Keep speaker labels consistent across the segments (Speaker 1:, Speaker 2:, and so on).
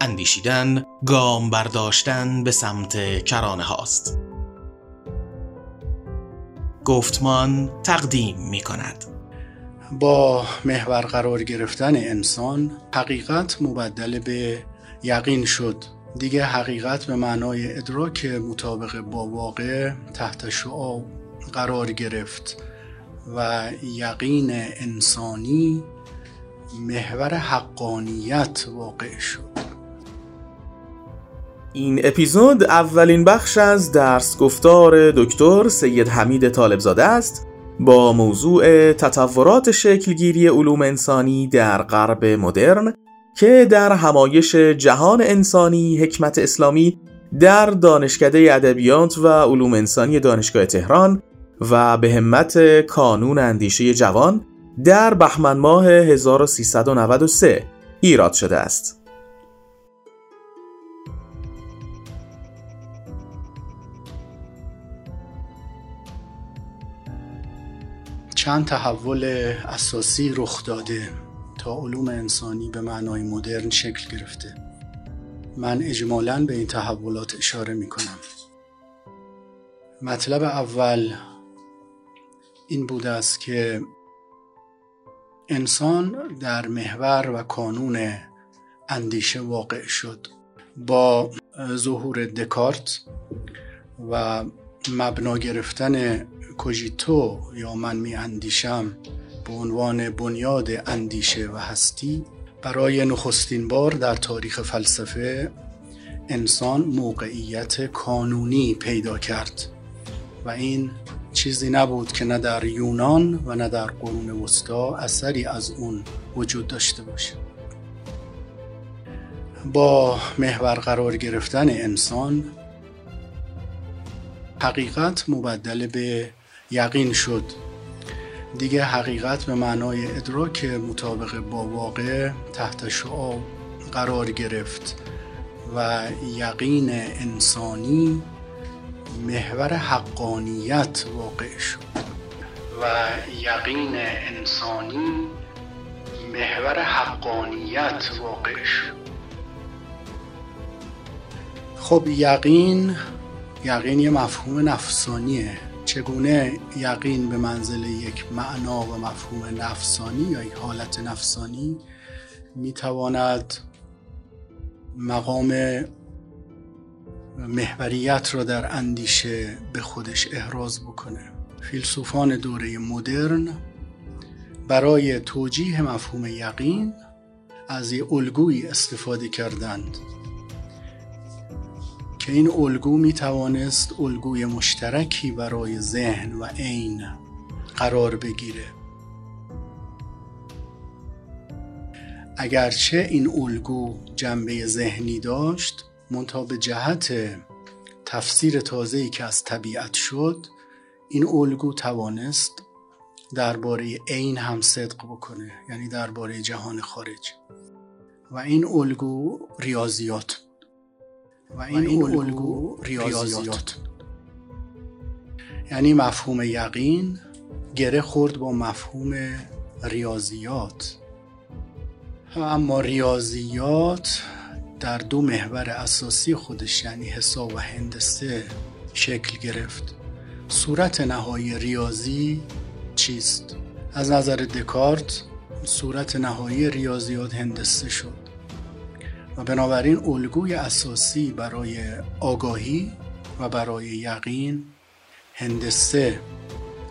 Speaker 1: اندیشیدن گام برداشتن به سمت کرانه هاست. گفتمان تقدیم می کند.
Speaker 2: با محور قرار گرفتن انسان حقیقت مبدل به یقین شد. دیگه حقیقت به معنای ادراک مطابق با واقع تحت شعا قرار گرفت و یقین انسانی محور حقانیت واقع شد.
Speaker 1: این اپیزود اولین بخش از درس گفتار دکتر سید حمید طالبزاده است با موضوع تطورات شکلگیری علوم انسانی در غرب مدرن که در همایش جهان انسانی حکمت اسلامی در دانشکده ادبیات و علوم انسانی دانشگاه تهران و به همت کانون اندیشه جوان در بهمن ماه 1393 ایراد شده است.
Speaker 2: چند تحول اساسی رخ داده تا علوم انسانی به معنای مدرن شکل گرفته. من اجمالا به این تحولات اشاره می کنم مطلب اول این بوده است که انسان در محور و کانون اندیشه واقع شد با ظهور دکارت و مبنا گرفتن کوژیتو یا من می اندیشم به عنوان بنیاد اندیشه و هستی برای نخستین بار در تاریخ فلسفه انسان موقعیت کانونی پیدا کرد و این چیزی نبود که نه در یونان و نه در قرون وسطا اثری از اون وجود داشته باشه. با محور قرار گرفتن انسان حقیقت مبدل به یقین شد. دیگه حقیقت به معنای ادراک مطابق با واقع تحت شعا قرار گرفت و یقین انسانی محور حقانیت واقع شد. و یقین انسانی محور حقانیت واقع شد. خب یقین یقین یه مفهوم نفسانیه. چگونه یقین به منزل یک معنا و مفهوم نفسانی یا یک حالت نفسانی می‌تواند مقام محوریت را در اندیشه به خودش احراز بکنه؟ فیلسوفان دوره مدرن برای توجیه مفهوم یقین از یه الگویی استفاده کردند. که این الگو می توانست الگوی مشترکی برای ذهن و عین قرار بگیره. اگرچه این الگو جنبه ذهنی داشت منتها به جهت تفسیر تازه‌ای که از طبیعت شد این الگو توانست درباره عین هم صدق بکنه یعنی درباره جهان خارج. و این الگو ریاضیات و این, الگو ریاضیات. یعنی مفهوم یقین گره خورد با مفهوم ریاضیات. اما ریاضیات در دو محور اساسی خودش یعنی حساب و هندسه شکل گرفت. صورت نهایی ریاضی چیست؟ از نظر دکارت صورت نهایی ریاضیات هندسه شد. و بنابراین الگوی اساسی برای آگاهی و برای یقین هندسه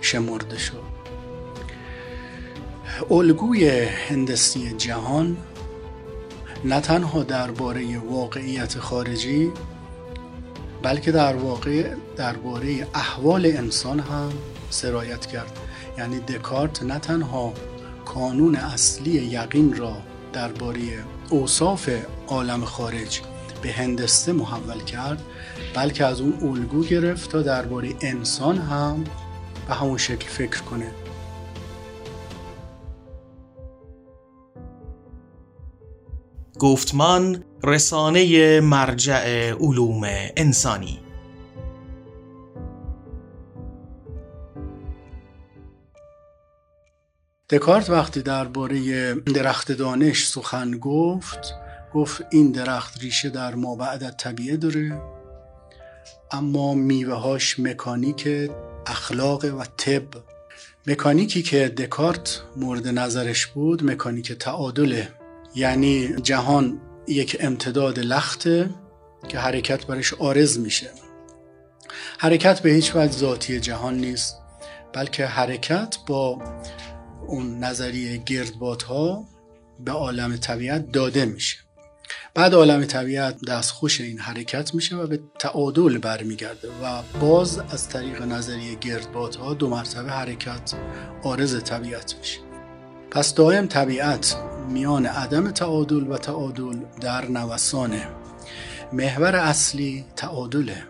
Speaker 2: شمرده شد. الگوی هندسی جهان نه تنها درباره واقعیت خارجی بلکه در واقع درباره احوال انسان هم سرایت کرد. یعنی دکارت نه تنها کانون اصلی یقین را درباره اوصاف عالم خارج به هندسه محول کرد بلکه از اون الگو گرفت تا درباره انسان هم به همون شکل فکر کنه.
Speaker 1: گفتمان رسانه مرجع علوم انسانی
Speaker 2: دکارت وقتی درباره درخت دانش سخن گفت گفت این درخت ریشه در بعد طبیعه داره اما میوههاش مکانیک اخلاق و طب. مکانیکی که دکارت مورد نظرش بود مکانیک تعادله. یعنی جهان یک امتداد لخته که حرکت برش آرز میشه. حرکت به هیچ وجه ذاتی جهان نیست بلکه حرکت با اون نظریه گردبادها به عالم طبیعت داده میشه. بعد عالم طبیعت دستخوش این حرکت میشه و به تعادل برمیگرده و باز از طریق نظریه گردبادها دو مرتبه حرکت آرز طبیعت میشه. پس دائم طبیعت میان عدم تعادل و تعادل در نوسانه محور اصلی تعادله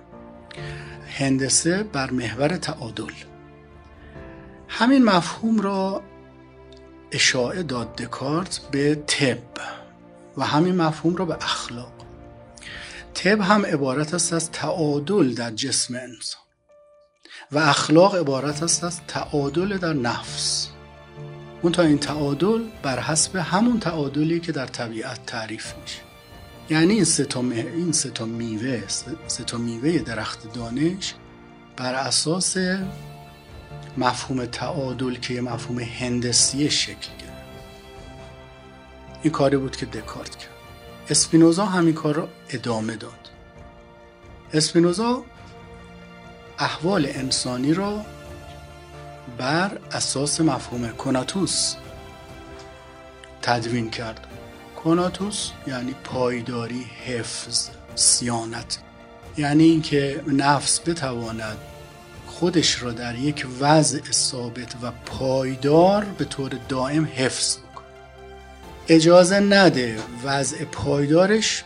Speaker 2: هندسه بر محور تعادل. همین مفهوم را اشاعه داد دکارت به طب و همین مفهوم را به اخلاق. طب هم عبارت است از تعادل در جسم انسان و اخلاق عبارت است از تعادل در نفس. اون تا این تعادل بر حسب همون تعادلی که در طبیعت تعریف میشه. یعنی این سه این سه میوه سه میوه درخت دانش بر اساس مفهوم تعادل که یه مفهوم هندسی شکل گرفت. این کاری بود که دکارت کرد. اسپینوزا همین کار را ادامه داد. اسپینوزا احوال انسانی را بر اساس مفهوم کناتوس تدوین کرد. کناتوس یعنی پایداری حفظ سیانت. یعنی اینکه نفس بتواند خودش را در یک وضع ثابت و پایدار به طور دائم حفظ کنه اجازه نده وضع پایدارش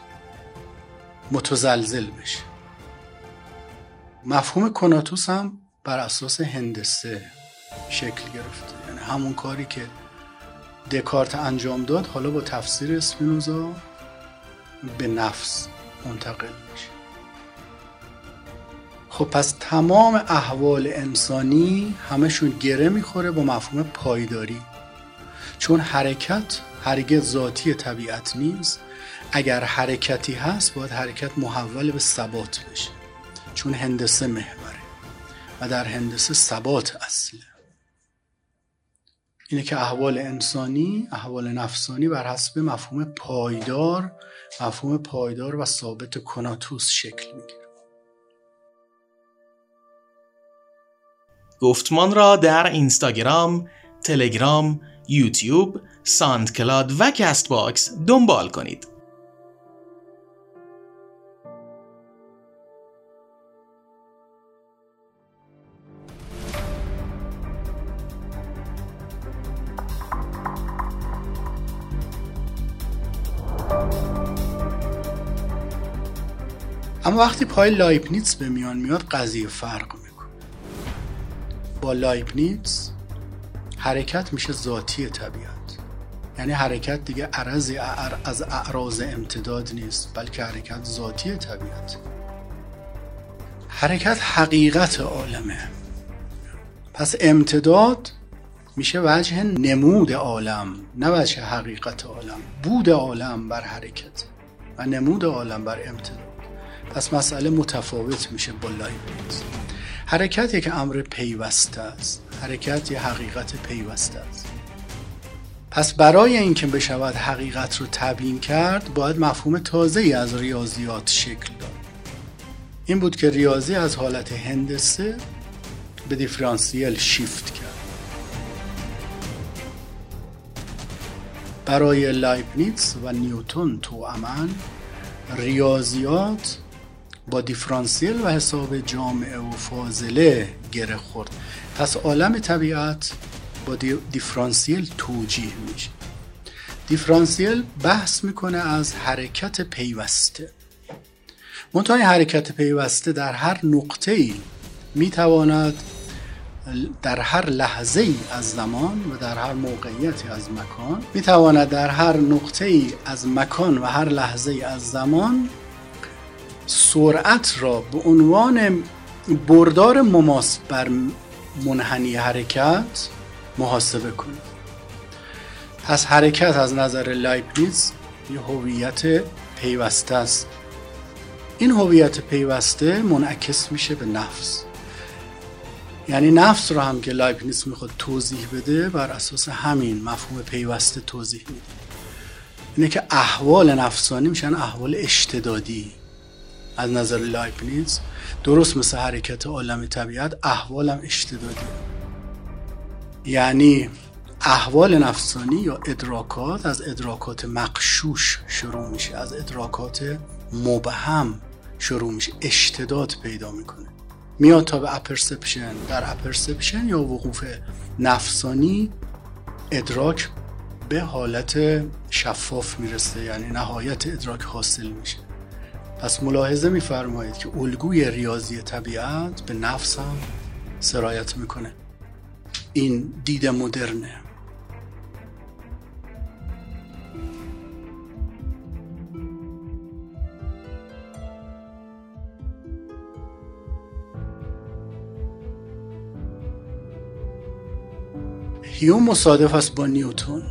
Speaker 2: متزلزل بشه. مفهوم کناتوس هم بر اساس هندسه شکل گرفته. یعنی همون کاری که دکارت انجام داد حالا با تفسیر اسپینوزا به نفس منتقل میشه. خب پس تمام احوال انسانی همشون گره می‌خوره با مفهوم پایداری. چون حرکت هرگز ذاتی طبیعت نیست. اگر حرکتی هست باید حرکت محول به ثبات بشه. چون هندسه محوره و در هندسه ثبات اصله. اینه که احوال انسانی احوال نفسانی بر حسب مفهوم پایدار مفهوم پایدار و ثابت conatus شکل می‌گیره.
Speaker 1: گفتمان را در اینستاگرام، تلگرام، یوتیوب، SoundCloud و Castbox دنبال کنید.
Speaker 2: اما وقتی پای لایبنیتس به میان میاد قضیه فرق با لایبنیتس حرکت میشه ذاتی طبیعت. یعنی حرکت دیگه عرضی از اعراض امتداد نیست بلکه حرکت ذاتی طبیعت. حرکت حقیقت عالمه. پس امتداد میشه وجه نمود عالم نه وجه حقیقت عالم. بود عالم بر حرکت و نمود عالم بر امتداد. پس مسئله متفاوت میشه با لایبنیتس. حرکت یک امر پیوسته است. حرکت یک حقیقت پیوسته است. پس برای اینکه بشود حقیقت رو تبیین کرد باید مفهوم تازه ای از ریاضیات شکل داد. این بود که ریاضی از حالت هندسه به دیفرانسیل شیفت کرد. برای لایبنیتس و نیوتون تو امن ریاضیات با دیفرانسیل و حساب جامعه و فاضله گره خورد. پس عالم طبیعت با دیفرانسیل توجیه میشه. دیفرانسیل بحث می‌کنه از حرکت پیوسته. منتهای حرکت پیوسته در هر نقطه ای می‌تواند در هر لحظه ای از زمان و در هر موقعیتی از مکان می‌تواند در هر نقطه ای از مکان و هر لحظه ای از زمان سرعت را به عنوان بردار مماس بر منحنی حرکت محاسبه کنید. پس حرکت از نظر لایبنیز یه هویت پیوسته است. این هویت پیوسته منعکس میشه به نفس. یعنی نفس رو هم که لایبنیتس می‌خواد توضیح بده بر اساس همین مفهوم پیوسته توضیح میده. اینه که احوال نفسانی میشن احوال اشتدادی. از نظر لایبنیتس درست مثل حرکت عالم طبیعت احوالم اشتدادی. یعنی احوال نفسانی یا ادراکات از ادراکات مغشوش شروع میشه از ادراکات مبهم شروع میشه اشتداد پیدا می‌کنه. میاد تا به apperception. در apperception یا وقوف نفسانی ادراک به حالت شفاف می‌رسه یعنی نهایت ادراک حاصل میشه. پس ملاحظه میفرمایید که الگوی ریاضی طبیعت به نفس هم سرایت می‌کنه. این دید مدرنه. هیوم مصادف است با نیوتون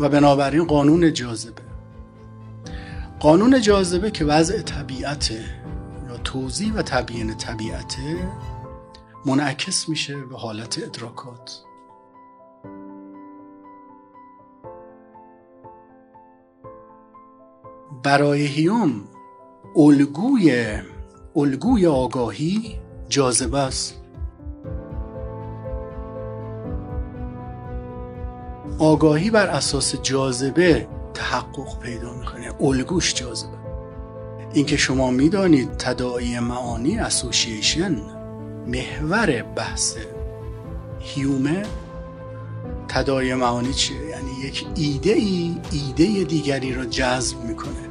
Speaker 2: و بنابراین قانون جاذبه. قانون جاذبه که وضع طبیعت یا توضیح و تبیین طبیعت منعکس میشه به حالت ادراکات. برای هیوم الگوی الگوی آگاهی جاذبه است. آگاهی بر اساس جاذبه تحقق پیدا می‌کنه. الگوش جاذبه. اینکه شما می‌دانید تداعی معانی اسوسییشن محور بحث هیومه تداعی معانی چیه؟ یعنی یک ایده ای ایده دیگری را جذب می‌کنه.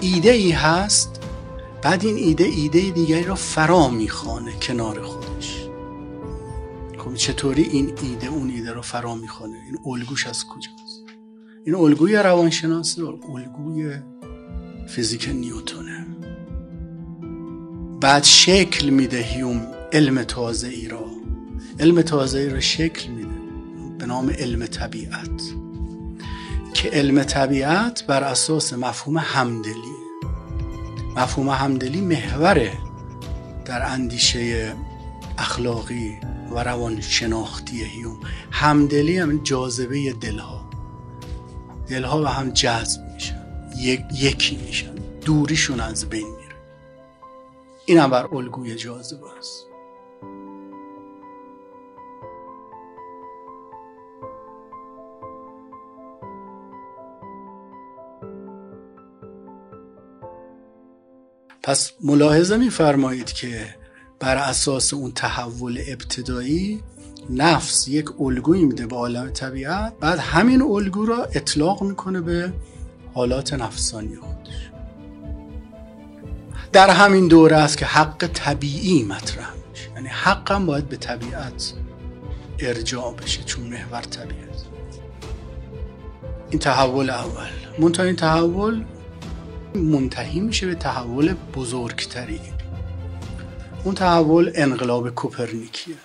Speaker 2: ایده ای هست بعد این ایده ایده دیگری را فرا می‌خوانه کنار خودش. خب چطوری این ایده اون ایده را فرا می‌خوانه؟ این الگوش از کجاست این الگوی روانشناسی الگوی فیزیک نیوتونه. بعد شکل میده هیوم علم تازه ای را. علم تازه ای را شکل میده. به نام علم طبیعت. که علم طبیعت بر اساس مفهوم همدلی. مفهوم همدلی محوره در اندیشه اخلاقی و روان شناختی هیوم. همدلی هم جاذبه دلها. دلها به هم جذب میشن. یکی میشن. دوریشون از بین میره. این هم بر الگوی جاذبه است. پس ملاحظه میفرمایید که بر اساس اون تحول ابتدایی نفس یک الگویی میده به عالم طبیعت بعد همین الگو را اطلاق می‌کنه به حالات نفسانی خودش. در همین دوره است که حق طبیعی مطرح میشه. یعنی حقم باید به طبیعت ارجاع بشه چون محور طبیعت. این تحول اول. منتها این تحول منتهی میشه به تحول بزرگتری. اون تحول انقلاب کوپرنیکیه.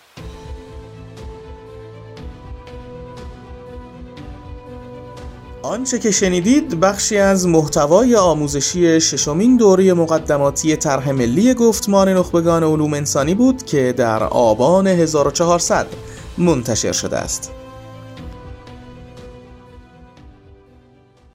Speaker 1: آنچه که شنیدید بخشی از محتوای آموزشی ششمین دوره مقدماتی طرح ملی گفتمان نخبگان علوم انسانی بود که در آبان 1400 منتشر شده است.